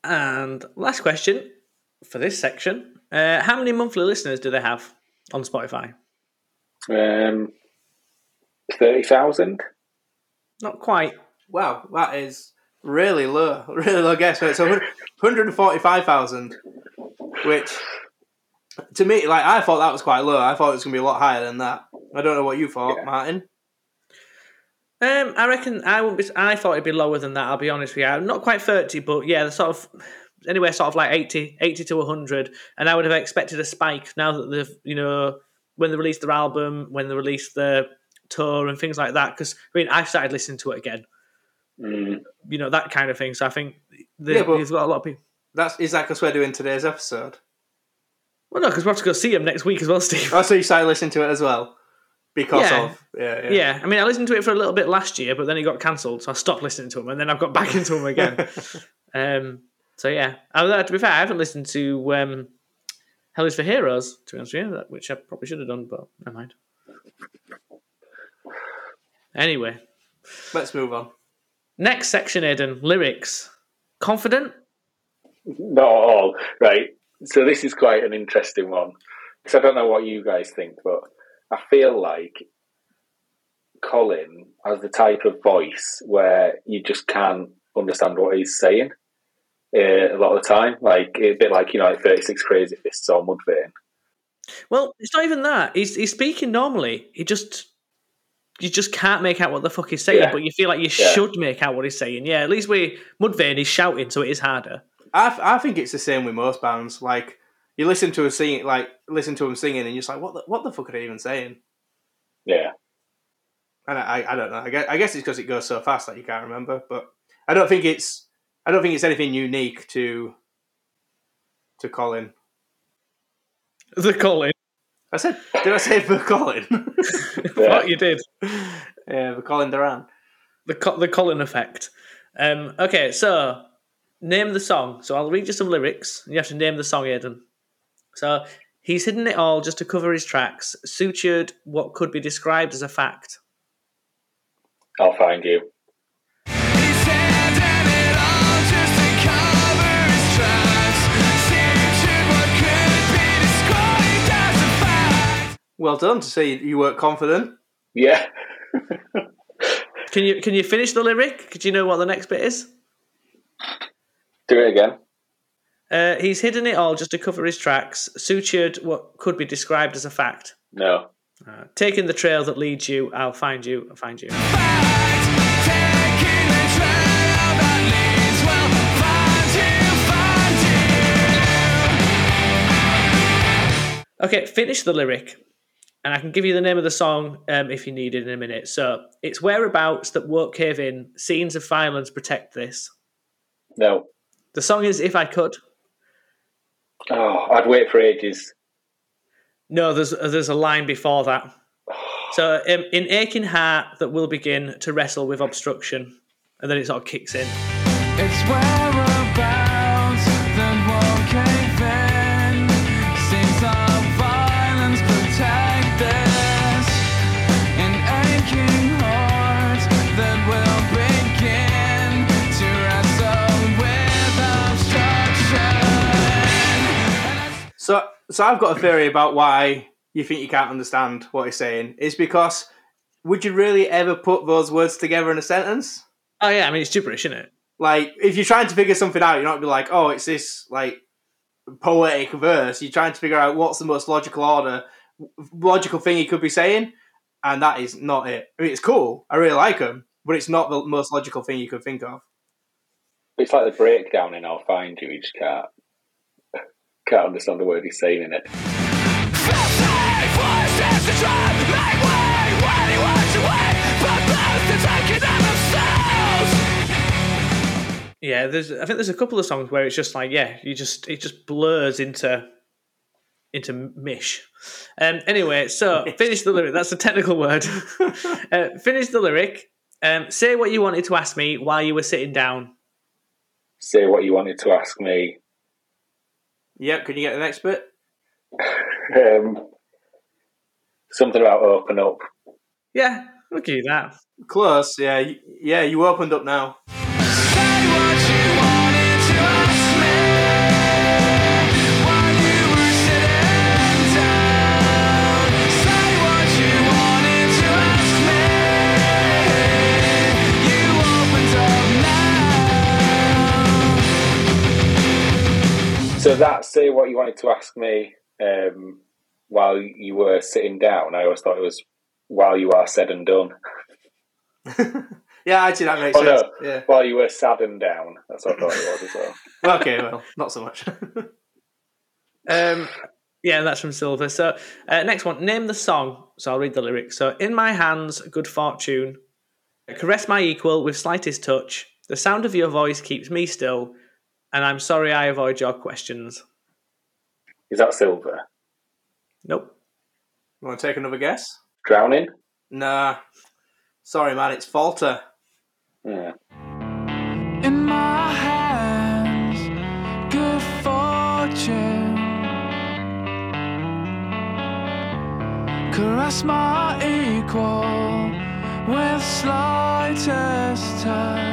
And last question for this section: uh, How many monthly listeners do they have on Spotify? Um, thirty thousand. Not quite. Wow, that is really low, really low guess. Right, so 145,000, which to me, like I thought that was quite low. I thought it was going to be a lot higher than that. I don't know what you thought, Yeah. Martin. Um, I reckon I wouldn't be. I thought it'd be lower than that. I'll be honest with you. Not quite thirty, but yeah, the sort of anywhere sort of like 80, 80 to hundred. And I would have expected a spike now that they've you know when they released their album, when they released the tour and things like that. Because I mean, I've started listening to it again. Mm. You know that kind of thing. So I think the, Yeah, but- there's got a lot of people. That's is that because we're doing today's episode? Well, no, because we're have to go see them next week as well, Steve. Oh, so you started listening to it as well because Yeah. of yeah, yeah. Yeah, I mean, I listened to it for a little bit last year, but then it got cancelled, so I stopped listening to them, and then I've got back into them again. um, so yeah, Although, to be fair, I haven't listened to um, Hell is for Heroes, to be honest with you, that- which I probably should have done, but never mind. Anyway, Let's move on. next section, Aidan, lyrics. Confident? Not at all. Right. So this is quite an interesting one because I don't know what you guys think, but I feel like Colin has the type of voice where you just can't understand what he's saying uh, a lot of the time. Like a bit like you know, like Thirty Six Crazy Fists or Mudvayne. Well, it's not even that. He's he's speaking normally. He just you just can't make out what the fuck he's saying, Yeah. but you feel like you Yeah. should make out what he's saying. Yeah, at least with Mudvayne, he's shouting, so it is harder. I, I think it's the same with most bands. Like you listen to him sing, like listen to them singing, and you're just like, what the, what the fuck are they even saying? Yeah. And I, I, I don't know. I guess, I guess it's because it goes so fast that you can't remember. But I don't think it's I don't think it's anything unique to to Colin. The Colin. I said, did I say for Colin? Yeah. What you did. Yeah, the Colin Doran. The Co- the Colin effect. Um, okay, so name the song. So I'll read you some lyrics. And you have to name the song, Aidan. So he's hidden it all just to cover his tracks, sutured what could be described as a fact. I'll find you. He's hidden it all just to cover his tracks. Sutured what could be described as a fact. Well done to say you weren't confident. Yeah. Can you can you finish the lyric? Do you know what the next bit is? Do it again. Uh, he's hidden it all just to cover his tracks, sutured what could be described as a fact. No. Uh, taking the trail that leads you, I'll find you, I'll find you. Fact. Taking the trail that leads, well, find you, find you. Okay, finish the lyric, and I can give you the name of the song um, if you need it in a minute. So it's whereabouts that won't cave in. Scenes of violence protect this. No. The song is "If I Could." Oh, I'd wait for ages. No, there's there's a line before that. So um, in aching heart that will begin to wrestle with obstruction, and then it sort of kicks in. So, so I've got a theory about why you think you can't understand what he's saying. Is because would you really ever put those words together in a sentence? Oh yeah, I mean it's gibberish, isn't it? Like, if you're trying to figure something out, you're not be like, oh, it's this like poetic verse. You're trying to figure out what's the most logical order, logical thing he could be saying, and that is not it. I mean, it's cool. I really like him, but it's not the most logical thing you could think of. It's like the breakdown in I'll Find You. You just can't, can't understand the word he's saying in it. Yeah, there's. I think there's a couple of songs where it's just like, yeah, you just it just blurs into into mish. Um, anyway, so finish the lyric. That's a technical word. uh, finish the lyric. Um, say what you wanted to ask me while you were sitting down. Say what you wanted to ask me. Yep. Can you get the next bit? Um, something about open up. Yeah, look at you that. Close. Yeah. Yeah. You opened up now. So that say what you wanted to ask me um, while you were sitting down. I always thought it was while you are said and done. Yeah, actually, that makes Oh sense. no, Yeah. while you were sad and down. That's what I thought it was as well. Okay. Well, not so much. Um, yeah, that's from Silver. So uh, next one, name the song. So I'll read the lyrics. So in my hands, good fortune. Caress my equal with slightest touch. The sound of your voice keeps me still, and I'm sorry I avoid your questions. Is that silver? Nope. you want to take another guess? Drowning? Nah. Sorry, man. It's falter. Yeah. In my hands, good fortune. Caress my equal with slightest touch.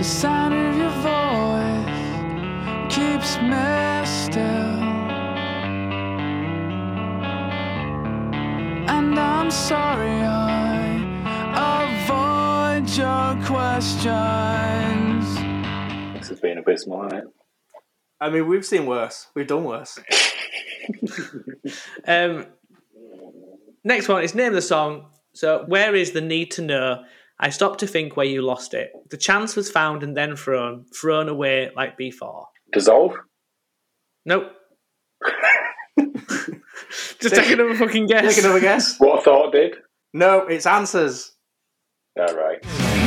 The sound of your voice keeps me still. And I'm sorry I avoid your questions. This has been abysmal, hasn't it? I mean, we've seen worse. We've done worse. Um, next one is name the song. So where is the need to know? I stopped to think where you lost it. The chance was found and then thrown, thrown away like before. Dissolve? Nope. Just take another fucking guess. Take another guess. What thought did? No, it's answers. All right.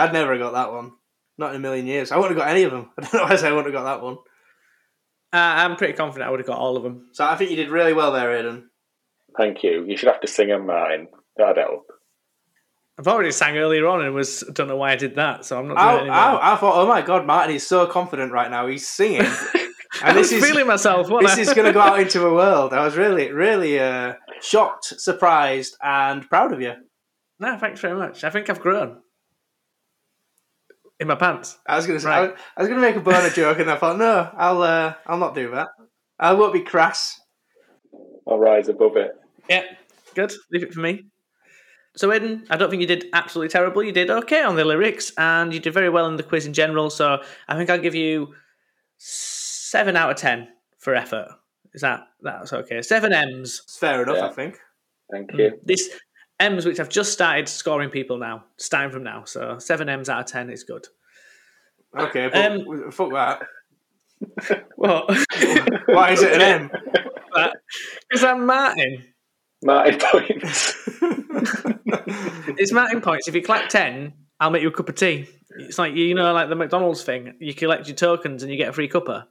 I'd never have got that one. Not in a million years. I wouldn't have got any of them. I don't know why I say I wouldn't have got that one. Uh, I'm pretty confident I would have got all of them. So I think you did really well there, Aidan. Thank you. You should have to sing them, mine. That'd help. I've already sang earlier on and was don't know why I did that, so I'm not doing I, it anymore. I, I thought, oh my god, Martin is so confident right now. He's singing. I and was this is feeling myself. What this is going to go out into the world. I was really, really uh, shocked, surprised, and proud of you. No, thanks very much. I think I've grown in my pants. I was going to say, Right. I, I was going to make a boner joke, and I thought, no, I'll, uh, I'll not do that. I won't be crass. I'll rise above it. Yeah, good. Leave it for me. So, Aidan, I don't think you did absolutely terrible. You did okay on the lyrics, and you did very well in the quiz in general. So, I think I'll give you seven out of ten for effort. Is that that's okay? Seven M's. It's fair enough, Yeah. I think. Thank you. This M's, which I've just started scoring people now, starting from now. So, seven M's out of ten is good. Okay, but Um, fuck that. What? Why is it an M? is that Martin? Martin points. It's Martin points. If you collect ten, I'll make you a cup of tea. It's like you know, like the McDonald's thing. You collect your tokens and you get a free cuppa.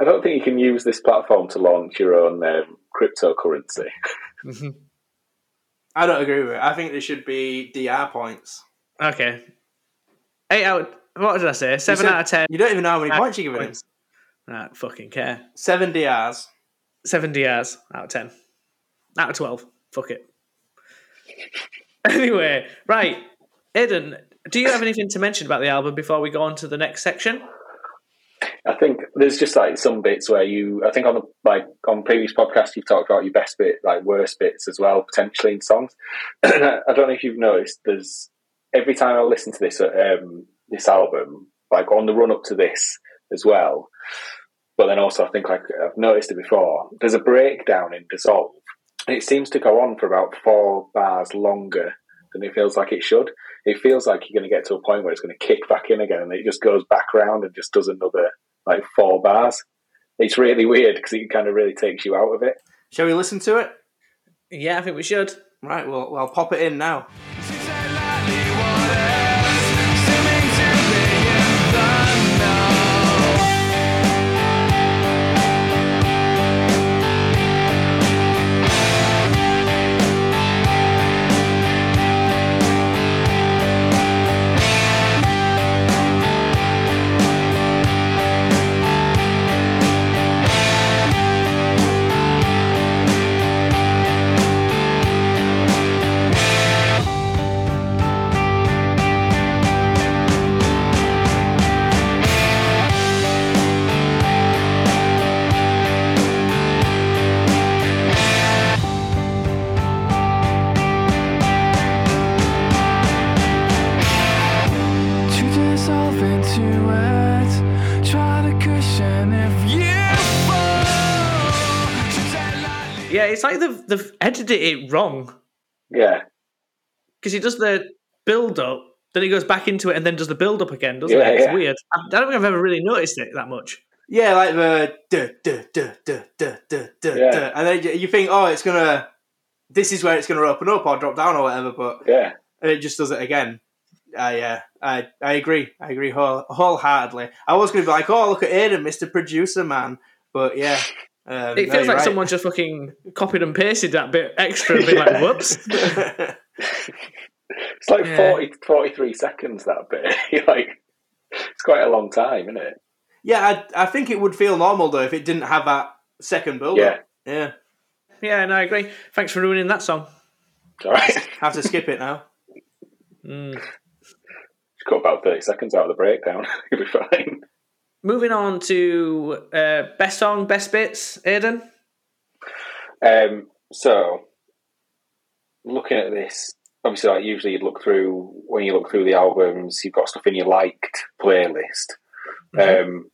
I don't think you can use this platform to launch your own um, cryptocurrency. I don't agree with it. I think there should be DR points. Okay. Eight out. What did I say? Seven said- out of ten. You don't even know how many Ah, points you're giving him. I don't fucking care. Seven DRs. Seven DRs out of ten. Out of twelve. Fuck it. Anyway, right, Aidan, do you have anything to mention about the album before we go on to the next section? I think there's just like some bits where you, I think on the like on previous podcasts you've talked about your best bit, like worst bits as well, potentially in songs. I don't know if you've noticed. There's every time I listen to this um, this album, like on the run up to this as well. But then also, I think like I've noticed it before. There's a breakdown in Dissolve, it seems to go on for about four bars longer than it feels like it should. It feels like you're going to get to a point where it's going to kick back in again, and it just goes back round and just does another like four bars. It's really weird because it kind of really takes you out of it. Shall we listen to it? Yeah, I think we should. Right, well, well, I'll pop it in now. They've edited it wrong Yeah, because he does the build up, then he goes back into it and then does the build up again, doesn't Yeah, it? It's yeah. weird. I I don't think I've ever really noticed it that much. Yeah, like the duh, duh, duh, duh, duh, duh, duh, Yeah. duh. and then you- you think, oh, it's gonna, this is where it's gonna open up or drop down or whatever, but yeah. and it just does it again. I, uh, I, I agree. I agree whole, wholeheartedly. I was gonna be like, oh, look at Aidan, Mr. Producer Man, but yeah, um, It feels you're like right. someone just fucking copied and pasted that bit extra and been like, whoops. It's like Yeah. 40, 43 seconds that bit. Like, it's quite a long time, isn't it? yeah, I, I think it would feel normal though if it didn't have that second build. Yeah. yeah. Yeah, no, I agree. Thanks for ruining that song. It's all right. Have to skip it now. Mm. Just cut about 30 seconds out of the breakdown. You'll be fine. Moving on to uh, best song, best bits, Aidan. Um, so, looking at this, obviously, like usually you'd look through when you look through the albums, you've got stuff in your liked playlist. Um,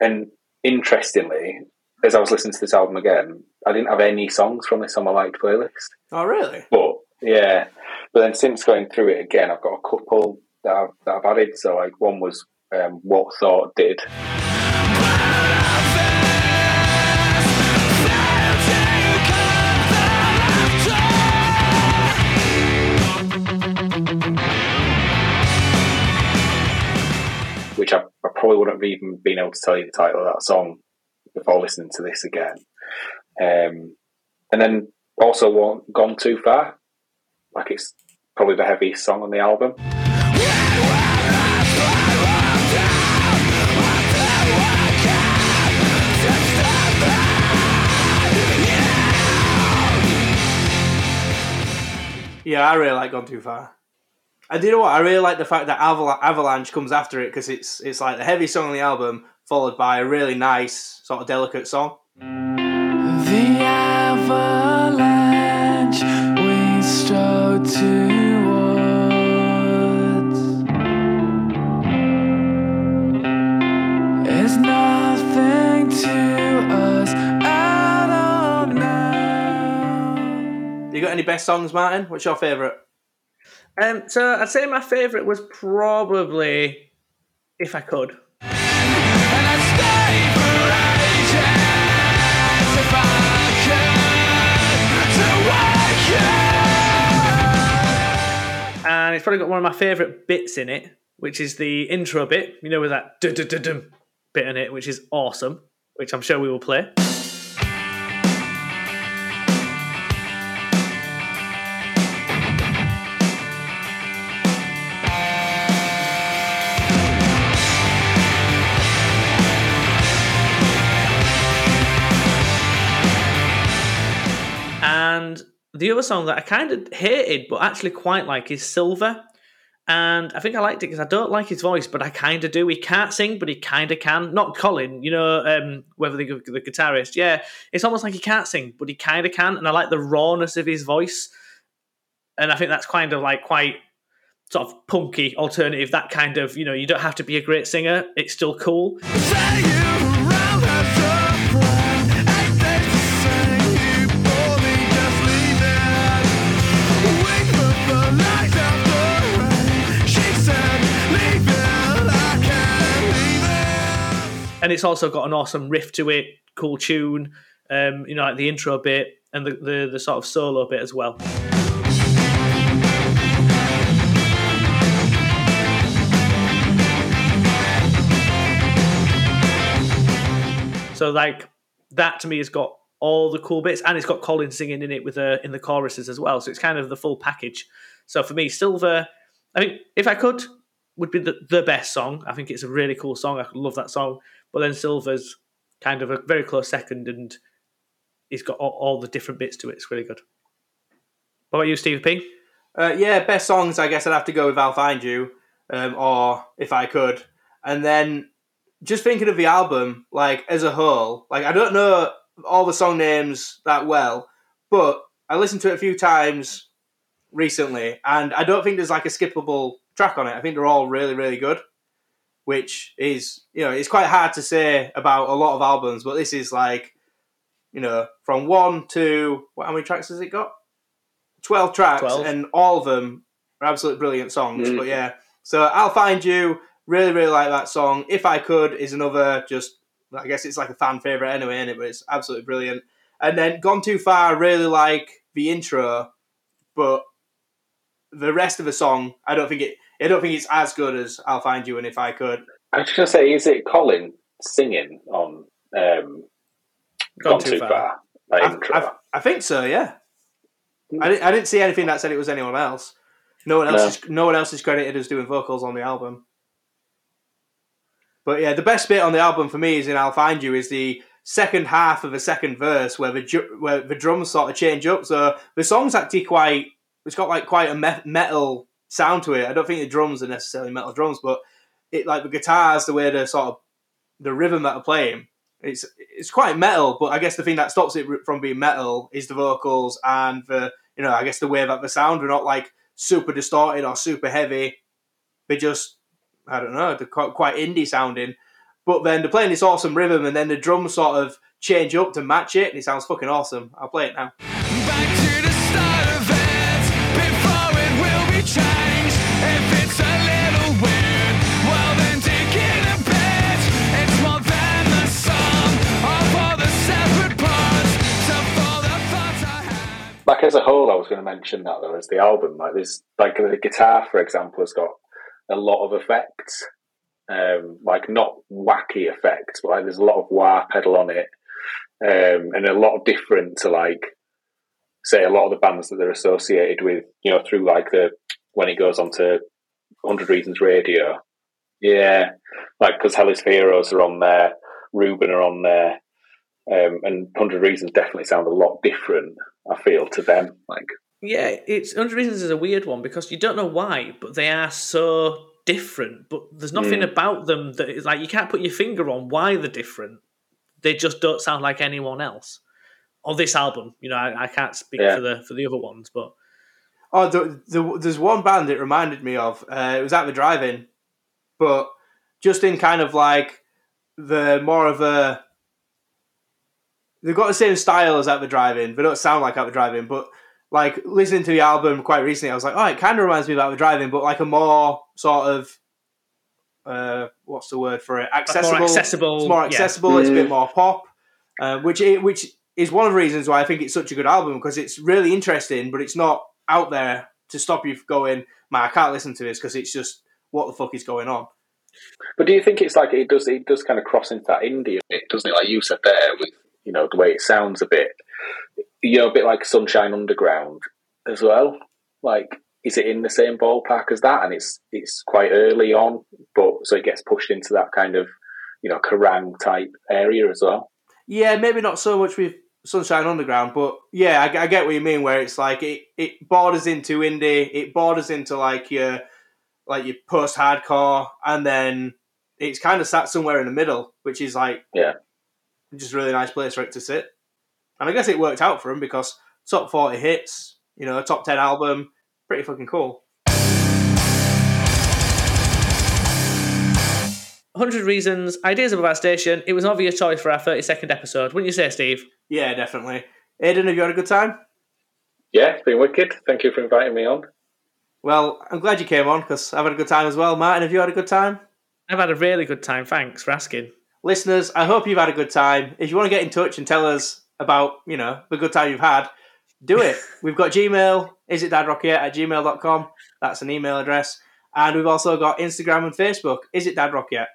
and interestingly, as I was listening to this album again, I didn't have any songs from this on my liked playlist. Oh, really? But yeah, but then since going through it again, I've got a couple that I've, that I've added. So like one was um, what Thought did. Which I, I probably wouldn't have even been able to tell you the title of that song before listening to this again. Um, and then also one, Gone Too Far. Like it's probably the heaviest song on the album. Yeah, I really like Gone Too Far. And do you know what? I really like the fact that Aval- Avalanche comes after it because it's it's like the heavy song on the album followed by a really nice sort of delicate song. The avalanche got any best songs, Martin? What's your favourite? Um, so I'd say my favourite was probably If I Could. And it's probably got one of my favourite bits in it, which is the intro bit, you know, with that bit in it, which is awesome, which I'm sure we will play. The other song that I kind of hated but actually quite like is Silver. And I think I liked it because I don't like his voice, but I kind of do. He can't sing, but he kind of can. Not Colin, you know, um, whether the, the guitarist. Yeah, it's almost like he can't sing, but he kind of can. And I like the rawness of his voice. And I think that's kind of like quite sort of punky alternative. That kind of, you know, you don't have to be a great singer. It's still cool. And it's also got an awesome riff to it, cool tune. Um, you know, like the intro bit and the, the the sort of solo bit as well. So like that to me has got all the cool bits, and it's got Colin singing in it with uh, in the choruses as well. So it's kind of the full package. So for me, Silver, I think if I could, would be the, the best song. I think it's a really cool song. I love that song. But then Silver's kind of a very close second, and he's got all, all the different bits to it. It's really good. What about you, Steve P? Uh, yeah, best songs. I guess I'd have to go with "I'll Find You," um, or if I could, and then just thinking of the album, like as a whole, like I don't know all the song names that well, but I listened to it a few times recently, and I don't think there's like a skippable track on it. I think they're all really, really good, which is you know it's quite hard to say about a lot of albums, but this is like you know from one to what? How many tracks has it got? Twelve tracks, 12. and all of them are absolutely brilliant songs. Mm. But yeah, so I'll find you. Really, really like that song. If I could, is another just. I guess it's like a fan favorite anyway, is it? But it's absolutely brilliant. And then Gone Too Far. Really like the intro, but the rest of the song, I don't think it. I don't think it's as good as I'll find you and if I could. I was just going to say, is it Colin singing on um, Gone, Too Far? That I, intro? I, I think so. Yeah. I didn't. I didn't see anything that said it was anyone else. No one else. No. Is, no one else is credited as doing vocals on the album. But yeah, the best bit on the album for me is in "I'll Find You" is the second half of the second verse where the ju- where the drums sort of change up. So the song's actually quite. It's got like quite a me- metal sound to it. I don't think the drums are necessarily metal drums, but it like the guitars, the way the sort of the rhythm that they're playing. It's it's quite metal, but I guess the thing that stops it from being metal is the vocals and the you know I guess the way that the sound are not like super distorted or super heavy. They just I don't know they're quite, quite indie sounding, but then they're playing this awesome rhythm and then the drums sort of change up to match it and it sounds fucking awesome. I'll play it now. Like as a whole, I was going to mention that though as the album. Like there's like the guitar, for example, has got a lot of effects, Um, like not wacky effects, but like there's a lot of wah pedal on it, um, and a lot of different to like say a lot of the bands that they're associated with, you know, through like the when it goes on to Hundred Reasons Radio. Yeah, like because Hellis Heroes are on there, Reuben are on there, um, and Hundred Reasons definitely sound a lot different. I feel to them, like Yeah, it's Hundred Reasons is a weird one because you don't know why, but they are so different. But there's nothing Mm. about them that is like you can't put your finger on why they're different. They just don't sound like anyone else. On this album, you know, I, I can't speak Yeah. for the for the other ones, but Oh, the, the, there's one band it reminded me of. Uh, it was at the drive-in, but just in kind of like the more of a. They've got the same style as at the drive-in. They don't sound like at the drive-in, but like listening to the album quite recently, I was like, oh, it kind of reminds me of at the drive-in, but like a more sort of. Uh, what's the word for it? Accessible. more accessible. It's more yeah. accessible. It's a Mm. bit more pop, uh, which it, which is one of the reasons why I think it's such a good album because it's really interesting, but it's not out there to stop you going, man, I can't listen to this because it's just what the fuck is going on. But do you think it's like it does? It does kind of cross into that indie a bit, doesn't it? Like you said there, with you know the way it sounds a bit, you know, a bit like Sunshine Underground as well. Like, is it in the same ballpark as that? And it's it's quite early on, but so it gets pushed into that kind of you know Kerrang type area as well. Yeah, maybe not so much with Sunshine Underground, but yeah, I, I get what you mean. Where it's like it, it borders into indie, it borders into like your like your post hardcore, and then it's kind of sat somewhere in the middle, which is like Yeah. Just a really nice place for it to sit. And I guess it worked out for him because top forty hits, you know, a top ten album, pretty fucking cool. 100 Reasons, Ideas of a Station. It was an obvious choice for our 32nd episode. Wouldn't you say, Steve? Yeah, definitely. Aidan, have you had a good time? Yeah, it's been wicked. Thank you for inviting me on. Well, I'm glad you came on because I've had a good time as well. Martin, have you had a good time? I've had a really good time. Thanks for asking. Listeners, I hope you've had a good time. If you want to get in touch and tell us about, you know, the good time you've had, do it. We've got Gmail, is it dadrocket at gmail.com. That's an email address. And we've also got Instagram and Facebook, is it dadrocket.